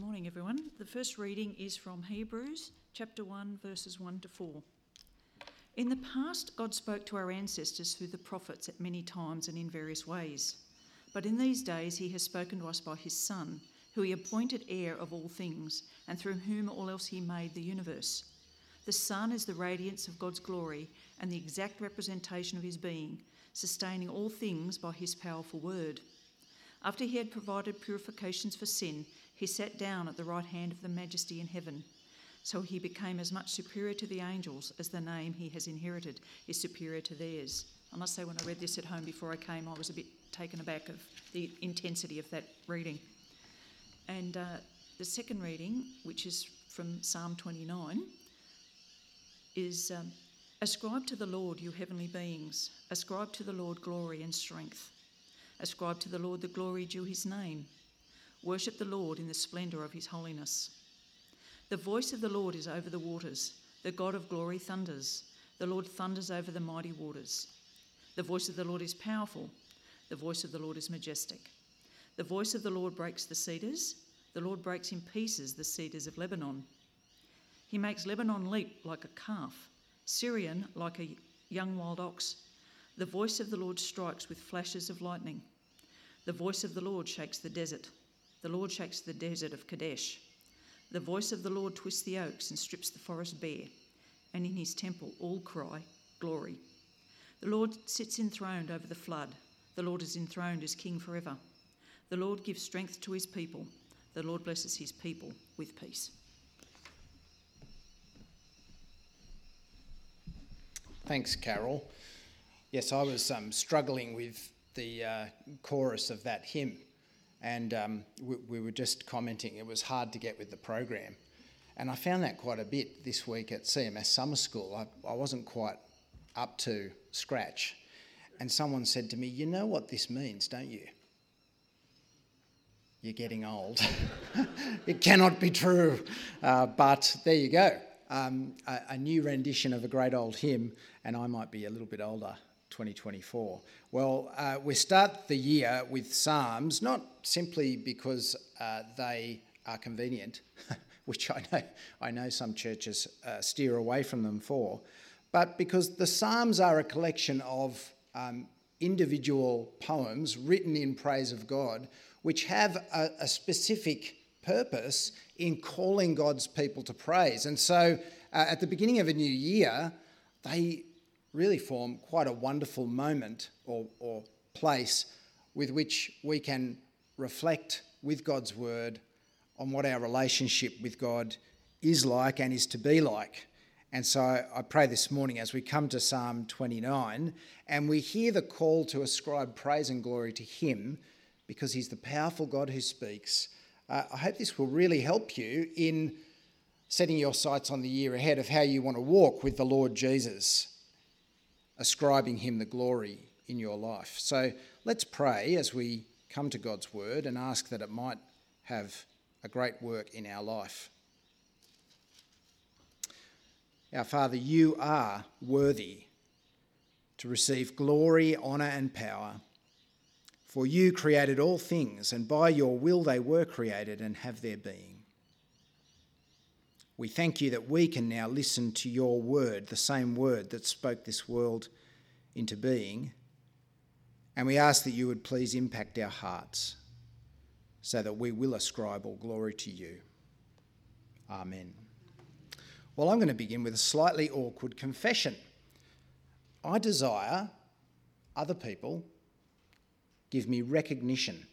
Good morning, everyone. The first reading is from Hebrews chapter 1, verses 1 to 4. In the past, God spoke to our ancestors through the prophets at many times and in various ways. But in these days, He has spoken to us by His Son, who He appointed heir of all things, and through whom all else He made the universe. The Son is the radiance of God's glory and the exact representation of His being, sustaining all things by His powerful word. After He had provided purifications for sin, he sat down at the right hand of the majesty in heaven. So he became as much superior to the angels as the name he has inherited is superior to theirs. I must say, when I read this at home before I came, I was a bit taken aback of the intensity of that reading. And uh, the second reading, which is from Psalm 29, is um, Ascribe to the Lord, you heavenly beings, ascribe to the Lord glory and strength. Ascribe to the Lord the glory due his name. Worship the Lord in the splendour of his holiness. The voice of the Lord is over the waters. The God of glory thunders. The Lord thunders over the mighty waters. The voice of the Lord is powerful. The voice of the Lord is majestic. The voice of the Lord breaks the cedars. The Lord breaks in pieces the cedars of Lebanon. He makes Lebanon leap like a calf, Sirion like a young wild ox. The voice of the Lord strikes with flashes of lightning. The voice of the Lord shakes the desert. The Lord shakes the desert of Kadesh. The voice of the Lord twists the oaks and strips the forest bare, and in his temple all cry, Glory. The Lord sits enthroned over the flood. The Lord is enthroned as king forever. The Lord gives strength to his people. The Lord blesses his people with peace. Thanks, Carol. Yes, I was um, struggling with the uh, chorus of that hymn and um, we, we, were just commenting it was hard to get with the program. And I found that quite a bit this week at CMS Summer School. I, I wasn't quite up to scratch. And someone said to me, You know what this means, don't you? You're getting old. it cannot be true. Uh, but there you go. Um, a, a new rendition of a great old hymn, and I might be a little bit older 2024? Well, uh, we start the year with Psalms, not simply because uh, they are convenient, which I know, I know some churches uh, steer away from them for, but because the Psalms are a collection of um, individual poems written in praise of God, which have a, a specific purpose in calling God's people to praise. And so uh, at the beginning of a new year, they really form quite a wonderful moment or, or place with which we can reflect with God's word on what our relationship with God is like and is to be like. And so I pray this morning as we come to Psalm 29 and we hear the call to ascribe praise and glory to Him because He's the powerful God who speaks. Uh, I hope this will really help you in setting your sights on the year ahead of how you want to walk with the Lord Jesus ascribing him the glory in your life. So let's pray as we come to God's word and ask that it might have a great work in our life. Our Father, you are worthy to receive glory, honour, and power. For you created all things, and by your will they were created and have their being. We thank you that we can now listen to your word, the same word that spoke this world into being. And we ask that you would please impact our hearts so that we will ascribe all glory to you. Amen. Well, I'm going to begin with a slightly awkward confession. I desire other people give me recognition.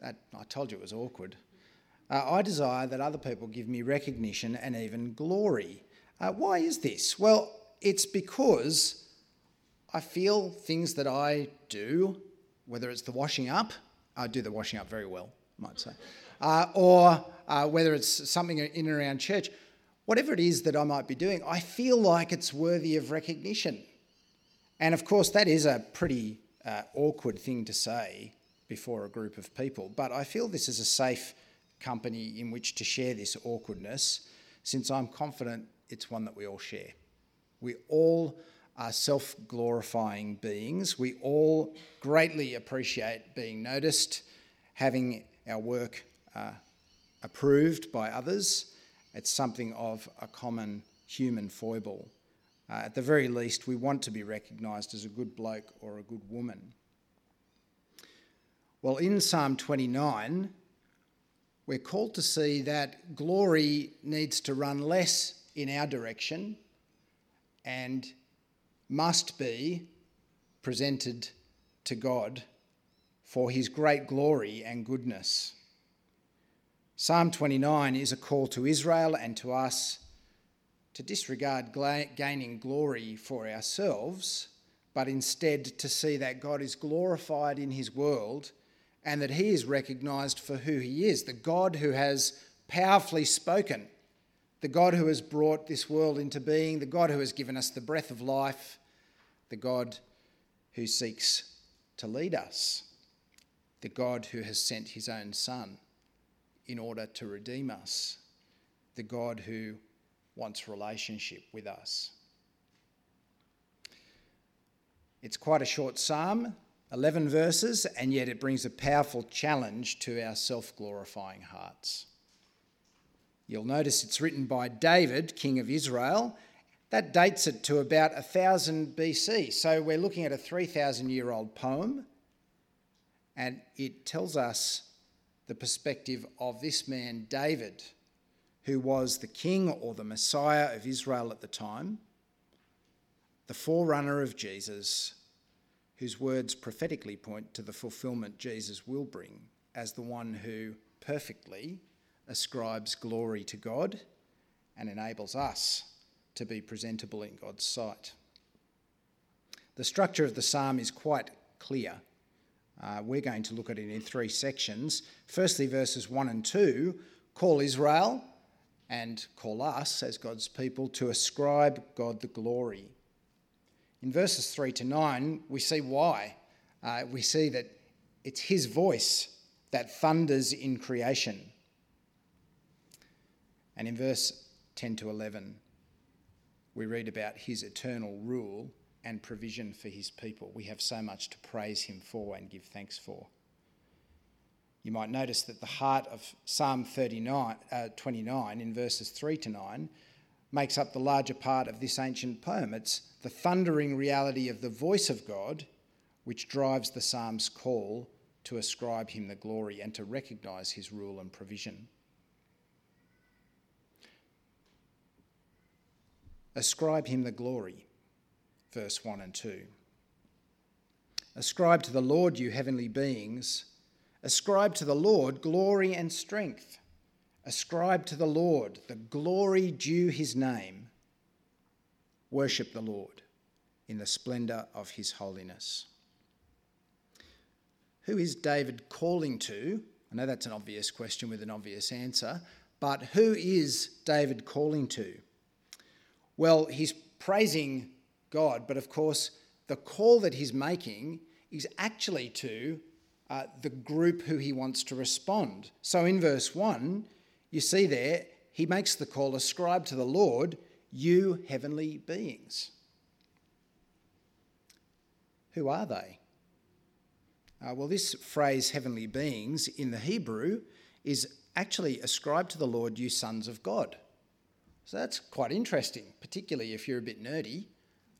That, I told you it was awkward. Uh, I desire that other people give me recognition and even glory. Uh, why is this? Well, it's because I feel things that I do, whether it's the washing up, I do the washing up very well, I might say, uh, or uh, whether it's something in and around church, whatever it is that I might be doing, I feel like it's worthy of recognition. And of course, that is a pretty uh, awkward thing to say before a group of people, but I feel this is a safe company in which to share this awkwardness, since I'm confident it's one that we all share. We all are self glorifying beings. We all greatly appreciate being noticed, having our work uh, approved by others. It's something of a common human foible. Uh, at the very least, we want to be recognised as a good bloke or a good woman. Well, in Psalm 29, we're called to see that glory needs to run less in our direction and must be presented to God for his great glory and goodness. Psalm 29 is a call to Israel and to us to disregard gaining glory for ourselves, but instead to see that God is glorified in his world and that he is recognised for who he is the God who has powerfully spoken, the God who has brought this world into being, the God who has given us the breath of life, the God who seeks to lead us, the God who has sent his own Son in order to redeem us, the God who wants relationship with us. It's quite a short psalm, 11 verses, and yet it brings a powerful challenge to our self glorifying hearts. You'll notice it's written by David, king of Israel. That dates it to about 1000 BC. So we're looking at a 3,000 year old poem, and it tells us the perspective of this man, David, who was the king or the Messiah of Israel at the time, the forerunner of Jesus whose words prophetically point to the fulfillment Jesus will bring as the one who perfectly ascribes glory to God and enables us to be presentable in God's sight. The structure of the psalm is quite clear. Uh, we're going to look at it in three sections. Firstly, verses 1 and 2 call Israel and call us as God's people to ascribe God the glory in verses 3 to 9, we see why. Uh, we see that it's his voice that thunders in creation. And in verse 10 to 11, we read about his eternal rule and provision for his people. We have so much to praise him for and give thanks for. You might notice that the heart of Psalm 39, uh, 29 in verses 3 to 9 makes up the larger part of this ancient poem. It's the thundering reality of the voice of God which drives the psalm's call to ascribe him the glory and to recognise his rule and provision. Ascribe him the glory, verse 1 and 2. Ascribe to the Lord, you heavenly beings. Ascribe to the Lord glory and strength. Ascribe to the Lord the glory due his name. Worship the Lord in the splendour of his holiness. Who is David calling to? I know that's an obvious question with an obvious answer, but who is David calling to? Well, he's praising God, but of course, the call that he's making is actually to uh, the group who he wants to respond. So in verse 1, you see there, he makes the call ascribe to the Lord, you heavenly beings. Who are they? Uh, well, this phrase, heavenly beings, in the Hebrew is actually ascribed to the Lord, you sons of God. So that's quite interesting, particularly if you're a bit nerdy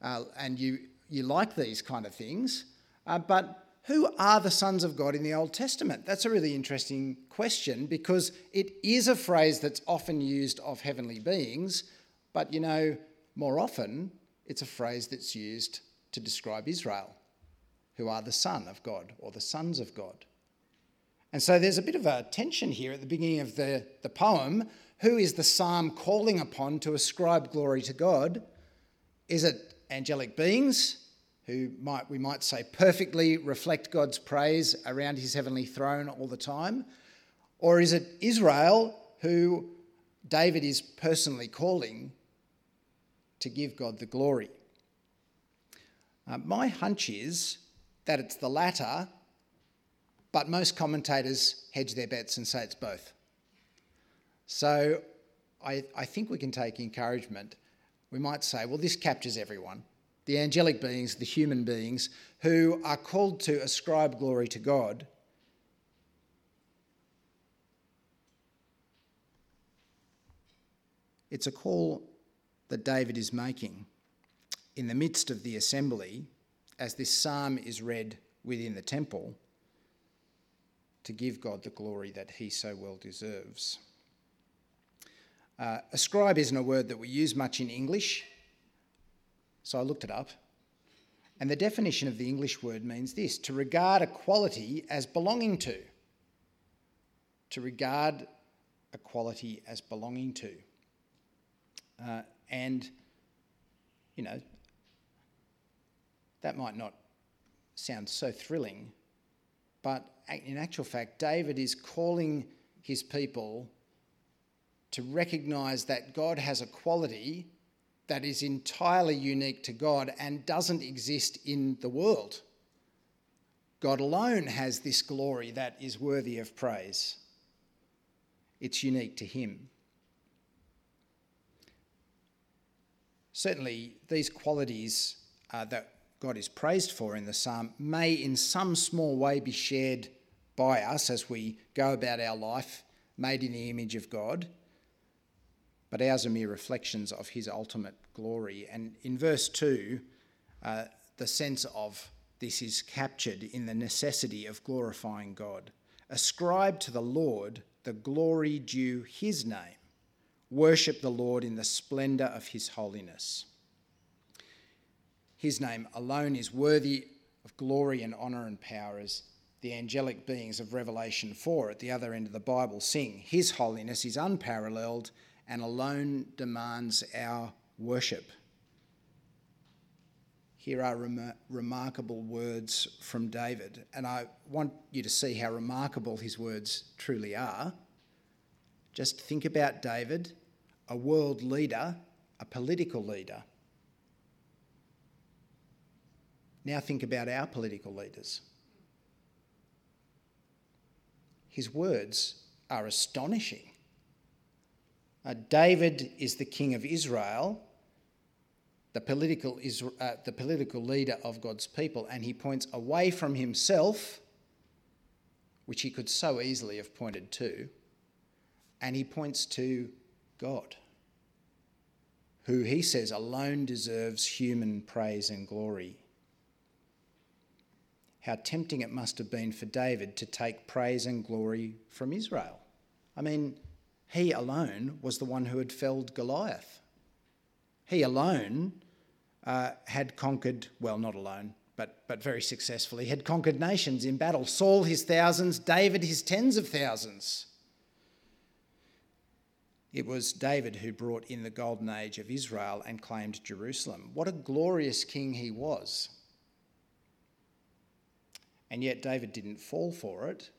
uh, and you, you like these kind of things. Uh, but who are the sons of God in the Old Testament? That's a really interesting question because it is a phrase that's often used of heavenly beings, but you know, more often it's a phrase that's used to describe Israel, who are the son of God or the sons of God. And so there's a bit of a tension here at the beginning of the, the poem. Who is the psalm calling upon to ascribe glory to God? Is it angelic beings? Who might, we might say perfectly reflect God's praise around his heavenly throne all the time? Or is it Israel who David is personally calling to give God the glory? Uh, my hunch is that it's the latter, but most commentators hedge their bets and say it's both. So I, I think we can take encouragement. We might say, well, this captures everyone the angelic beings, the human beings, who are called to ascribe glory to God. It's a call that David is making in the midst of the assembly as this psalm is read within the temple to give God the glory that he so well deserves. Uh, ascribe isn't a word that we use much in English, so I looked it up. And the definition of the English word means this to regard a quality as belonging to. To regard a quality as belonging to. Uh, and, you know, that might not sound so thrilling, but in actual fact, David is calling his people to recognize that God has a quality that is entirely unique to God and doesn't exist in the world. God alone has this glory that is worthy of praise. It's unique to Him. Certainly, these qualities uh, that God is praised for in the psalm may, in some small way, be shared by us as we go about our life, made in the image of God. But ours are mere reflections of His ultimate glory. And in verse 2, uh, the sense of this is captured in the necessity of glorifying God. Ascribe to the Lord the glory due His name. Worship the Lord in the splendour of His holiness. His name alone is worthy of glory and honour and power, as the angelic beings of Revelation 4 at the other end of the Bible sing. His holiness is unparalleled and alone demands our worship. Here are rem- remarkable words from David, and I want you to see how remarkable his words truly are. Just think about David, a world leader, a political leader Now think about our political leaders. His words are astonishing. Uh, David is the king of Israel, the political, uh, the political leader of God's people, and he points away from himself, which he could so easily have pointed to, and he points to God, who he says alone deserves human praise and glory how tempting it must have been for David to take praise and glory from Israel. I mean, he alone was the one who had felled Goliath. He alone uh, had conquered, well, not alone, but, but very successfully, had conquered nations in battle. Saul his thousands, David his tens of thousands. It was David who brought in the golden age of Israel and claimed Jerusalem. What a glorious king he was. And yet David didn't fall for it.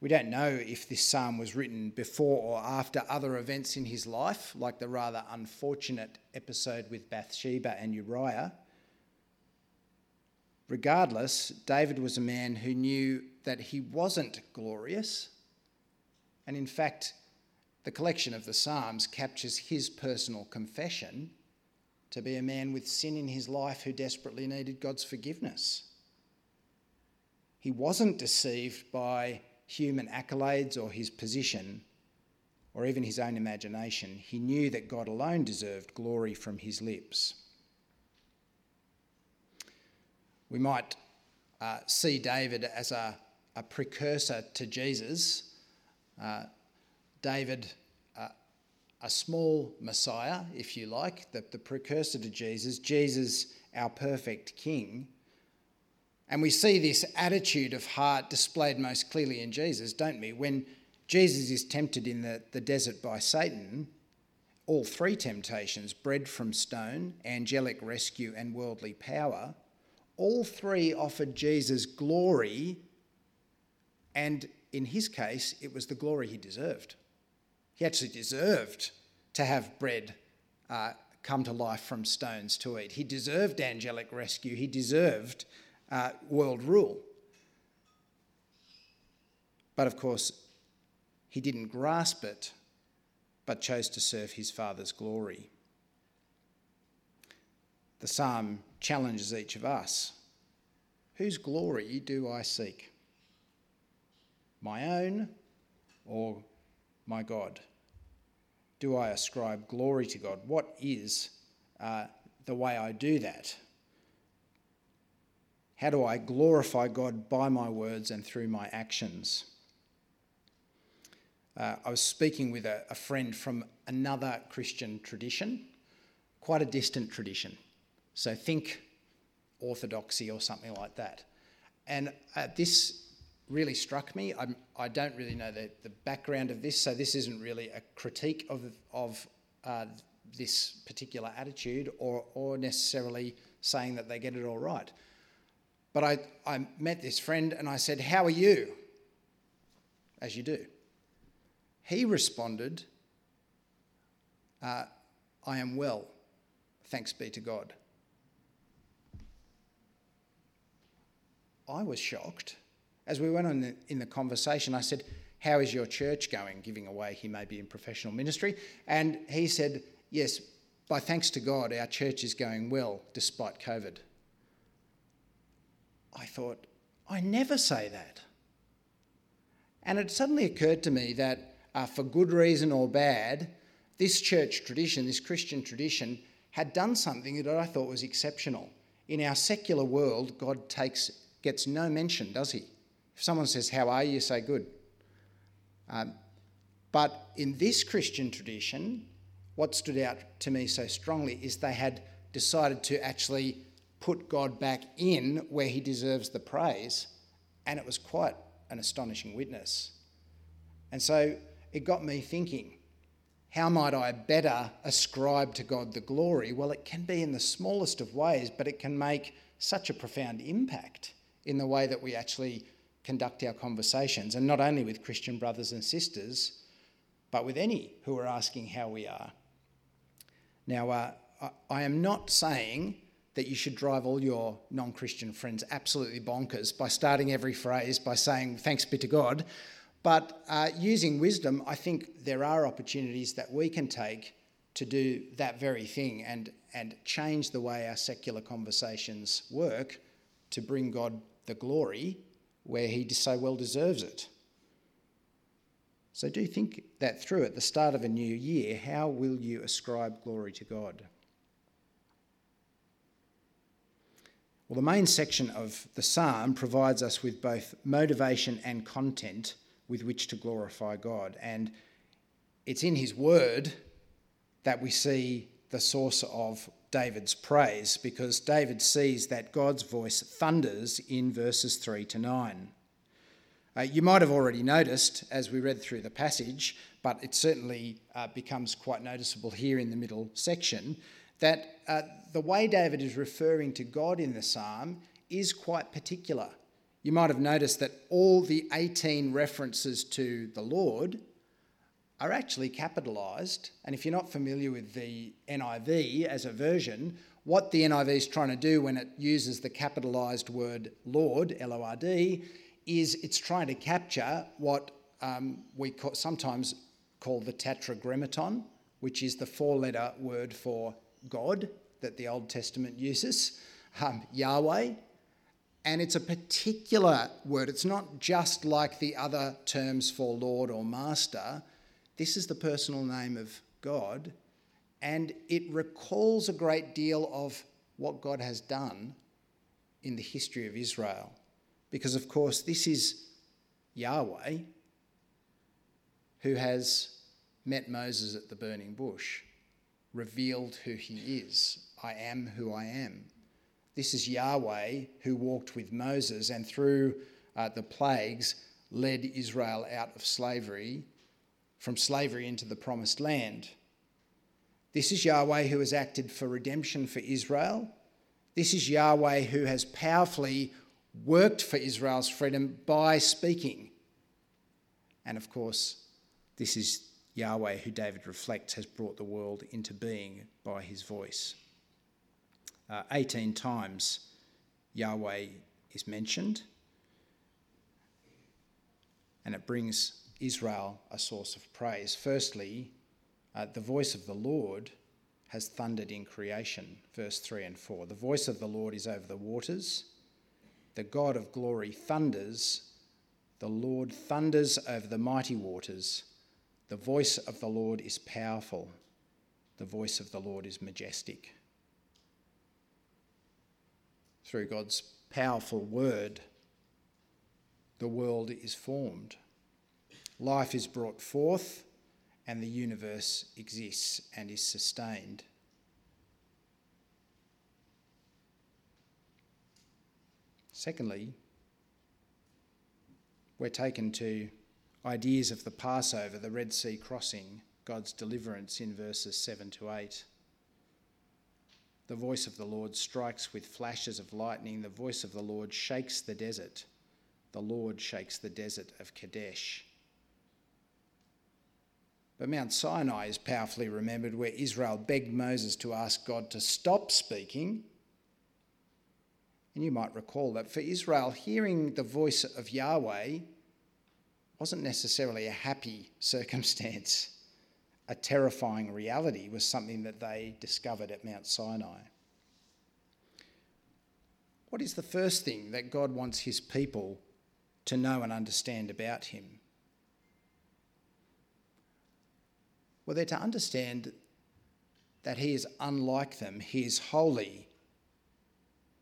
We don't know if this psalm was written before or after other events in his life, like the rather unfortunate episode with Bathsheba and Uriah. Regardless, David was a man who knew that he wasn't glorious. And in fact, the collection of the Psalms captures his personal confession to be a man with sin in his life who desperately needed God's forgiveness. He wasn't deceived by human accolades or his position or even his own imagination. He knew that God alone deserved glory from his lips. We might uh, see David as a, a, precursor to Jesus. Uh, David, uh, a small Messiah, if you like, the, the precursor to Jesus. Jesus, our perfect King. And we see this attitude of heart displayed most clearly in Jesus, don't we? When Jesus is tempted in the, the desert by Satan, all three temptations, bread from stone, angelic rescue, and worldly power, all three offered Jesus glory, and in his case, it was the glory he deserved. He actually deserved to have bread uh, come to life from stones to eat. He deserved angelic rescue. He deserved uh, world rule. But of course, he didn't grasp it, but chose to serve his Father's glory. The psalm challenges each of us Whose glory do I seek? My own or my God? do I ascribe glory to God? What is uh, the way I do that? How do I glorify God by my words and through my actions? Uh, I was speaking with a, a friend from another Christian tradition, quite a distant tradition. So think orthodoxy or something like that. And uh, this really struck me. I'm, I do not really know the, the background of this, so this isn't really a critique of, of uh, this particular attitude or, or necessarily saying that they get it all right. But I, I met this friend and I said, How are you? As you do. He responded, uh, I am well, thanks be to God. I was shocked. As we went on the, in the conversation, I said, How is your church going? Giving away he may be in professional ministry. And he said, Yes, by thanks to God, our church is going well despite COVID. I thought, I never say that. And it suddenly occurred to me that uh, for good reason or bad, this church tradition, this Christian tradition, had done something that I thought was exceptional. In our secular world, God takes, gets no mention, does he? If someone says, How are you? say, Good. Um, but in this Christian tradition, what stood out to me so strongly is they had decided to actually put God back in where he deserves the praise, and it was quite an astonishing witness. And so it got me thinking how might I better ascribe to God the glory? Well, it can be in the smallest of ways, but it can make such a profound impact in the way that we actually conduct our conversations, and not only with Christian brothers and sisters, but with any who are asking how we are. Now, uh, I am not saying that you should drive all your non Christian friends absolutely bonkers by starting every phrase by saying, Thanks be to God. But uh, using wisdom, I think there are opportunities that we can take to do that very thing and, and change the way our secular conversations work to bring God the glory where He so well deserves it. So do think that through at the start of a new year. How will you ascribe glory to God? Well, the main section of the psalm provides us with both motivation and content with which to glorify God. And it's in his word that we see the source of David's praise because David sees that God's voice thunders in verses 3 to 9. Uh, you might have already noticed as we read through the passage, but it certainly uh, becomes quite noticeable here in the middle section, that uh, the way David is referring to God in the psalm is quite particular. You might have noticed that all the 18 references to the Lord are actually capitalised. And if you're not familiar with the NIV as a version, what the NIV is trying to do when it uses the capitalised word Lord, L O R D, is it's trying to capture what um, we call, sometimes call the tetragrammaton, which is the four letter word for God that the Old Testament uses, um, Yahweh. And it's a particular word. It's not just like the other terms for Lord or Master. This is the personal name of God. And it recalls a great deal of what God has done in the history of Israel. Because, of course, this is Yahweh who has met Moses at the burning bush, revealed who he is. I am who I am. This is Yahweh who walked with Moses and through uh, the plagues led Israel out of slavery, from slavery into the promised land. This is Yahweh who has acted for redemption for Israel. This is Yahweh who has powerfully worked for Israel's freedom by speaking. And of course, this is Yahweh who David reflects has brought the world into being by his voice. Uh, 18 times Yahweh is mentioned, and it brings Israel a source of praise. Firstly, uh, the voice of the Lord has thundered in creation, verse 3 and 4. The voice of the Lord is over the waters the God of glory thunders, the Lord thunders over the mighty waters. The voice of the Lord is powerful, the voice of the Lord is majestic. Through God's powerful word, the world is formed. Life is brought forth, and the universe exists and is sustained. Secondly, we're taken to ideas of the Passover, the Red Sea crossing, God's deliverance in verses 7 to 8. The voice of the Lord strikes with flashes of lightning. The voice of the Lord shakes the desert. The Lord shakes the desert of Kadesh. But Mount Sinai is powerfully remembered, where Israel begged Moses to ask God to stop speaking. And you might recall that for Israel, hearing the voice of Yahweh wasn't necessarily a happy circumstance. A terrifying reality was something that they discovered at Mount Sinai. What is the first thing that God wants his people to know and understand about him? Well, they're to understand that he is unlike them, he is holy,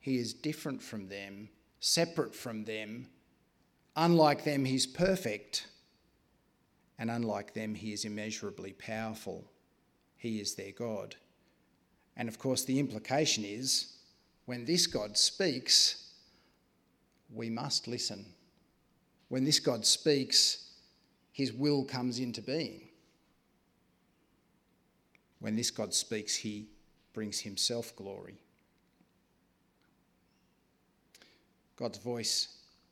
he is different from them, separate from them. Unlike them, he's perfect, and unlike them, he is immeasurably powerful. He is their God. And of course, the implication is when this God speaks, we must listen. When this God speaks, his will comes into being. When this God speaks, he brings himself glory. God's voice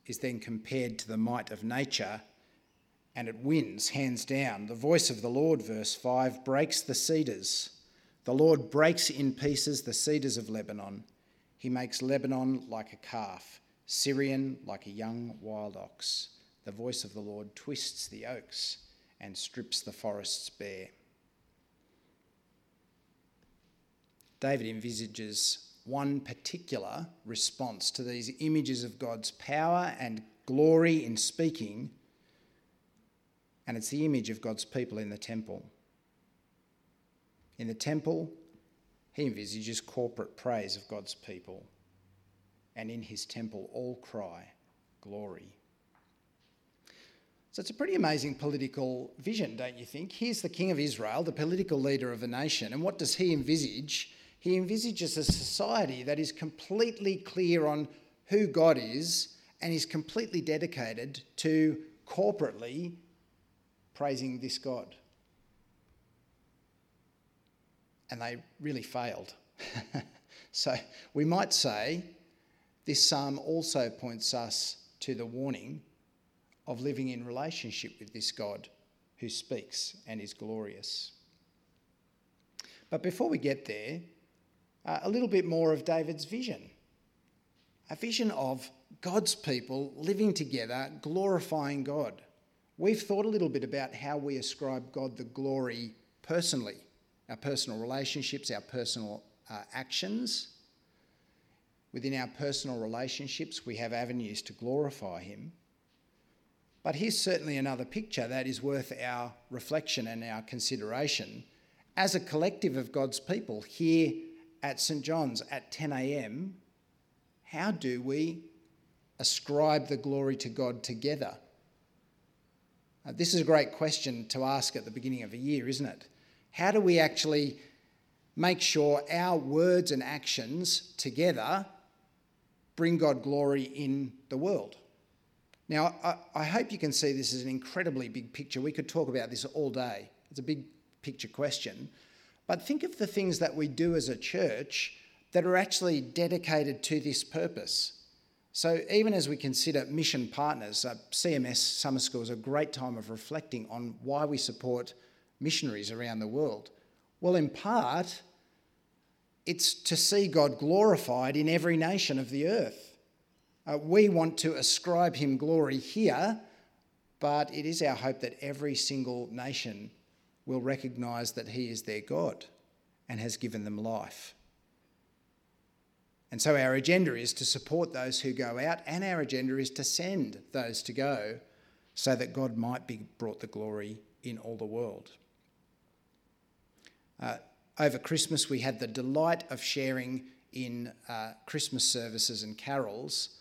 is then compared to the might of nature and it wins hands down. The voice of the Lord, verse 5, breaks the cedars. The Lord breaks in pieces the cedars of Lebanon. He makes Lebanon like a calf, Sirion like a young wild ox. The voice of the Lord twists the oaks and strips the forests bare. David envisages one particular response to these images of God's power and glory in speaking, and it's the image of God's people in the temple. In the temple, he envisages corporate praise of God's people, and in his temple, all cry, Glory. So it's a pretty amazing political vision, don't you think? Here's the king of Israel, the political leader of a nation, and what does he envisage? He envisages a society that is completely clear on who God is and is completely dedicated to corporately praising this God. And they really failed. so we might say this psalm also points us to the warning of living in relationship with this God who speaks and is glorious. But before we get there, uh, a little bit more of David's vision a vision of God's people living together, glorifying God. We've thought a little bit about how we ascribe God the glory personally, our personal relationships, our personal uh, actions. Within our personal relationships, we have avenues to glorify Him. But here's certainly another picture that is worth our reflection and our consideration. As a collective of God's people here at St John's at 10 a.m., how do we ascribe the glory to God together? Uh, this is a great question to ask at the beginning of a year, isn't it? How do we actually make sure our words and actions together bring God glory in the world? Now, I, I, hope you can see this is an incredibly big picture. We could talk about this all day. It's a big picture question. But think of the things that we do as a church that are actually dedicated to this purpose. So, even as we consider mission partners, uh, CMS Summer School is a great time of reflecting on why we support missionaries around the world. Well, in part, it's to see God glorified in every nation of the earth. Uh, we want to ascribe him glory here, but it is our hope that every single nation will recognise that he is their God and has given them life. And so our agenda is to support those who go out, and our agenda is to send those to go so that God might be brought the glory in all the world. Uh, over Christmas, we had the delight of sharing in uh, Christmas services and carols.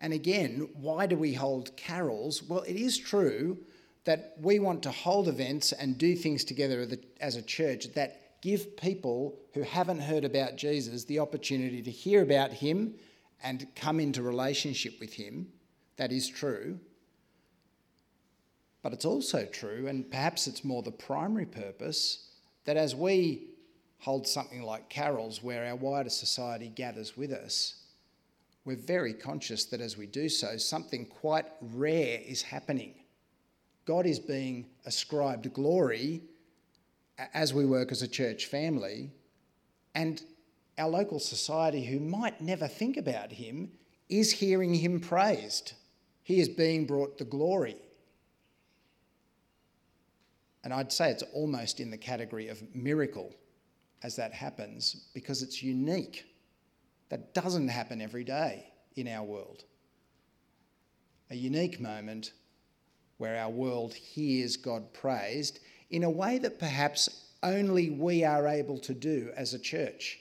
And again, why do we hold carols? Well, it is true that we want to hold events and do things together as a church that give people who haven't heard about Jesus the opportunity to hear about him and come into relationship with him. That is true. But it's also true, and perhaps it's more the primary purpose, that as we hold something like carols where our wider society gathers with us, we're very conscious that as we do so, something quite rare is happening. God is being ascribed glory as we work as a church family, and our local society, who might never think about Him, is hearing Him praised. He is being brought the glory. And I'd say it's almost in the category of miracle as that happens because it's unique. That doesn't happen every day in our world. A unique moment where our world hears God praised in a way that perhaps only we are able to do as a church.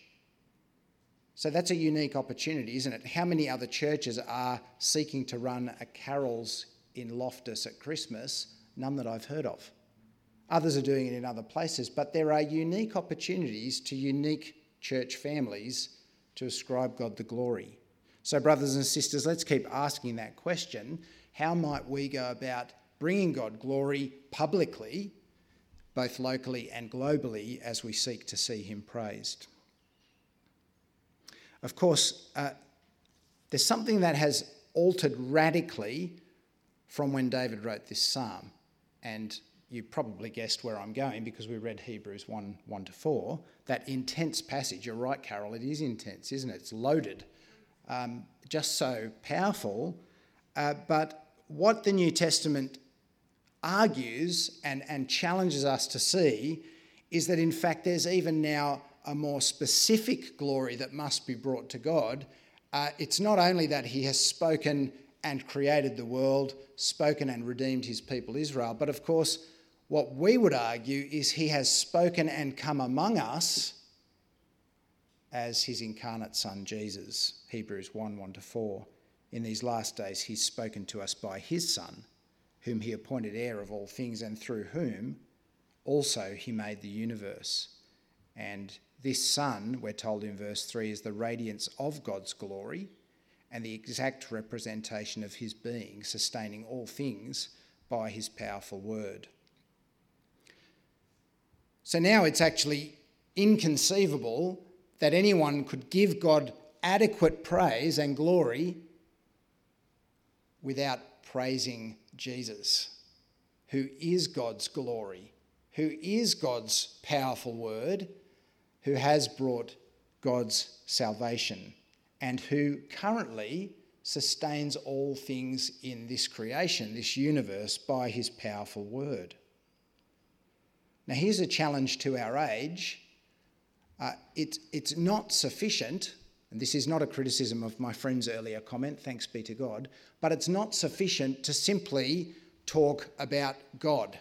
So that's a unique opportunity, isn't it? How many other churches are seeking to run a carols in Loftus at Christmas? None that I've heard of. Others are doing it in other places, but there are unique opportunities to unique church families to ascribe God the glory. So, brothers and sisters, let's keep asking that question. How might we go about bringing God glory publicly, both locally and globally, as we seek to see Him praised? Of course, uh, there's something that has altered radically from when David wrote this psalm, and you probably guessed where I'm going because we read Hebrews 1 1 to 4. That intense passage, you're right, Carol, it is intense, isn't it? It's loaded, um, just so powerful. Uh, but what the New Testament argues and, and challenges us to see is that in fact there's even now a more specific glory that must be brought to God. Uh, it's not only that He has spoken and created the world, spoken and redeemed His people Israel, but of course, what we would argue is he has spoken and come among us as his incarnate son Jesus. Hebrews 1 1 to 4. In these last days, he's spoken to us by his Son, whom he appointed heir of all things, and through whom also he made the universe. And this Son, we're told in verse 3, is the radiance of God's glory and the exact representation of his being, sustaining all things by his powerful word. So now it's actually inconceivable that anyone could give God adequate praise and glory without praising Jesus, who is God's glory, who is God's powerful word, who has brought God's salvation, and who currently sustains all things in this creation, this universe, by his powerful word. Now, here's a challenge to our age. Uh, it, it's not sufficient, and this is not a criticism of my friend's earlier comment, thanks be to God, but it's not sufficient to simply talk about God.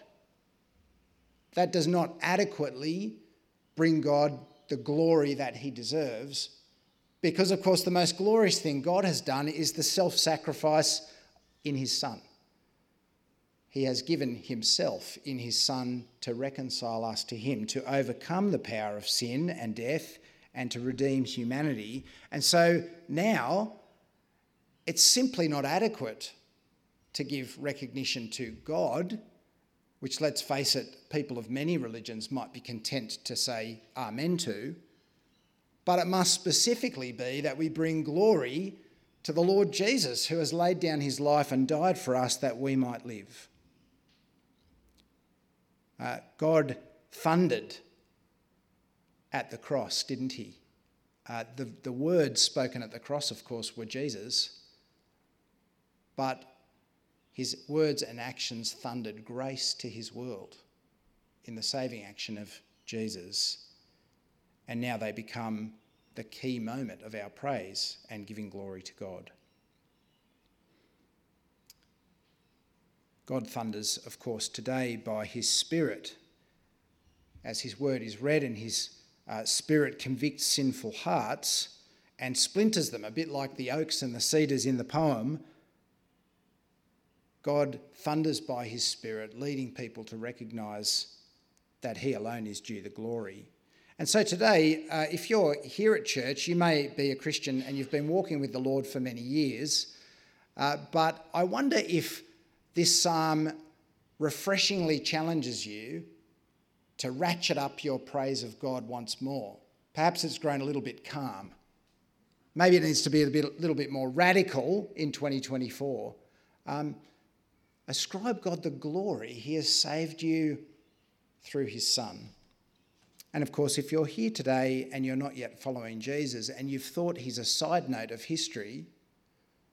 That does not adequately bring God the glory that he deserves, because, of course, the most glorious thing God has done is the self sacrifice in his Son he has given himself in his Son to reconcile us to him, to overcome the power of sin and death, and to redeem humanity. And so now it's simply not adequate to give recognition to God, which, let's face it, people of many religions might be content to say amen to. But it must specifically be that we bring glory to the Lord Jesus, who has laid down his life and died for us that we might live. Uh, God thundered at the cross, didn't he? Uh, the, the words spoken at the cross, of course, were Jesus, but his words and actions thundered grace to his world in the saving action of Jesus. And now they become the key moment of our praise and giving glory to God. God thunders, of course, today by his Spirit. As his word is read and his uh, Spirit convicts sinful hearts and splinters them, a bit like the oaks and the cedars in the poem, God thunders by his Spirit, leading people to recognise that he alone is due the glory. And so today, uh, if you're here at church, you may be a Christian and you've been walking with the Lord for many years, uh, but I wonder if this psalm refreshingly challenges you to ratchet up your praise of God once more. Perhaps it's grown a little bit calm. Maybe it needs to be a bit, little bit more radical in 2024. Um, ascribe God the glory. He has saved you through his Son. And of course, if you're here today and you're not yet following Jesus and you've thought he's a side note of history,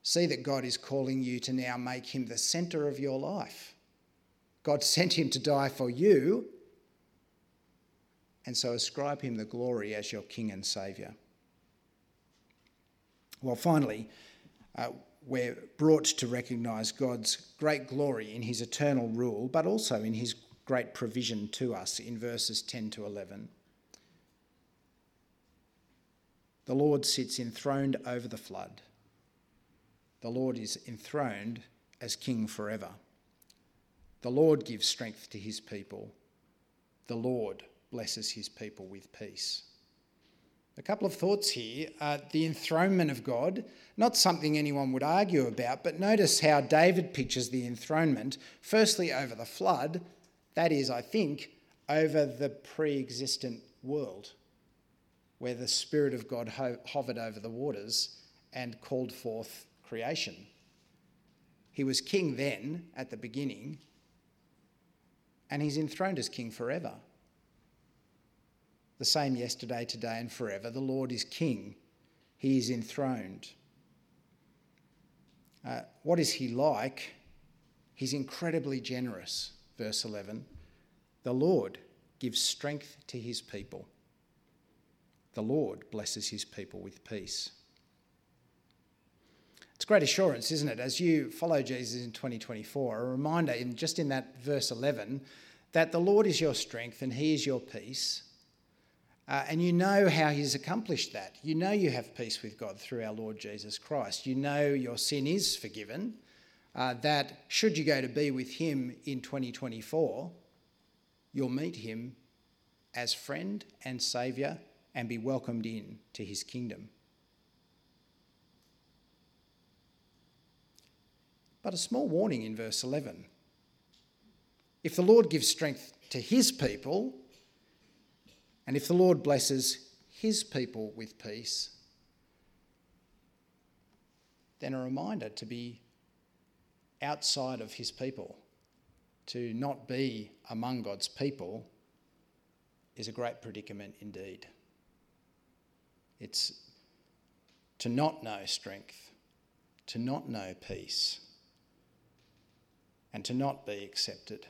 see that God is calling you to now make him the centre of your life. God sent him to die for you, and so ascribe him the glory as your King and Saviour. Well, finally, uh, we're brought to recognise God's great glory in his eternal rule, but also in his great provision to us in verses 10 to 11. The Lord sits enthroned over the flood. The Lord is enthroned as king forever. The Lord gives strength to his people. The Lord blesses his people with peace. A couple of thoughts here. Uh, the enthronement of God, not something anyone would argue about, but notice how David pictures the enthronement, firstly over the flood, that is, I think, over the pre existent world, where the Spirit of God ho- hovered over the waters and called forth creation. He was king then, at the beginning, and he's enthroned as king forever. The same yesterday, today, and forever. The Lord is king, he is enthroned. Uh, what is he like? He's incredibly generous, verse 11. The Lord gives strength to his people. The Lord blesses his people with peace. It's great assurance, isn't it? As you follow Jesus in 2024, a reminder in just in that verse 11 that the Lord is your strength and he is your peace. Uh, and you know how he's accomplished that. You know you have peace with God through our Lord Jesus Christ. You know your sin is forgiven. Uh, that should you go to be with him in 2024, you'll meet him as friend and saviour and be welcomed in to his kingdom. But a small warning in verse 11. If the Lord gives strength to his people, and if the Lord blesses his people with peace, then a reminder to be outside of his people, to not be among God's people, is a great predicament indeed. It's to not know strength, to not know peace and to not be accepted.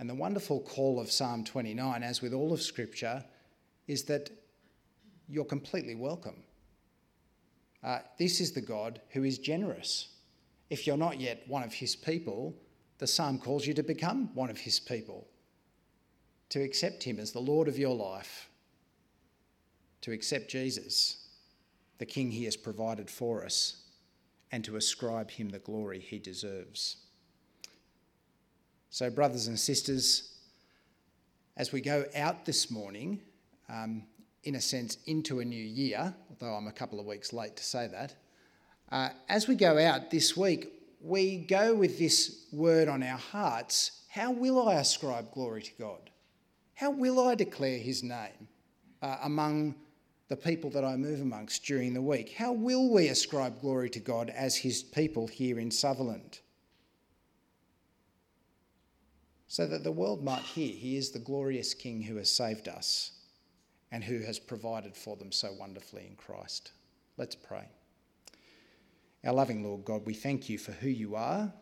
And the wonderful call of Psalm 29, as with all of Scripture, is that you're completely welcome. Uh, this is the God who is generous. If you're not yet one of his people, the psalm calls you to become one of his people, to accept him as the Lord of your life, to accept Jesus, the King he has provided for us and to ascribe him the glory he deserves. So, brothers and sisters, as we go out this morning, um, in a sense, into a new year, although I'm a couple of weeks late to say that, uh, as we go out this week, we go with this word on our hearts how will I ascribe glory to God? How will I declare his name uh, among the people that I move amongst during the week? How will we ascribe glory to God as His people here in Sutherland? So that the world might hear He is the glorious King who has saved us and who has provided for them so wonderfully in Christ. Let's pray. Our loving Lord God, we thank you for who you are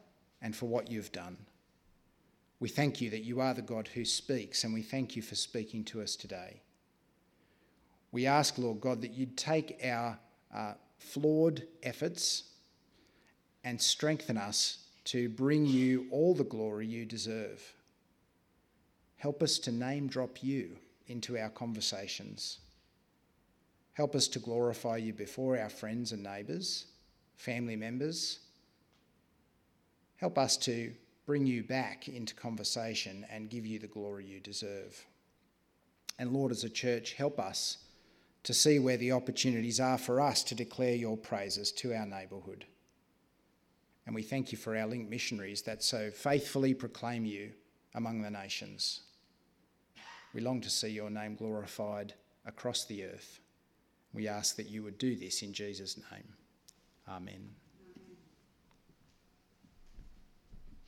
and for what you've done. We thank you that you are the God who speaks, and we thank you for speaking to us today. We ask, Lord God, that you'd take our uh, flawed efforts and strengthen us to bring you all the glory you deserve. Help us to name drop you into our conversations. Help us to glorify you before our friends and neighbours, family members. Help us to bring you back into conversation and give you the glory you deserve. And Lord, as a church, help us to see where the opportunities are for us to declare your praises to our neighbourhood. And we thank you for our link missionaries that so faithfully proclaim you among the nations. We long to see your name glorified across the earth. We ask that you would do this in Jesus' name. Amen.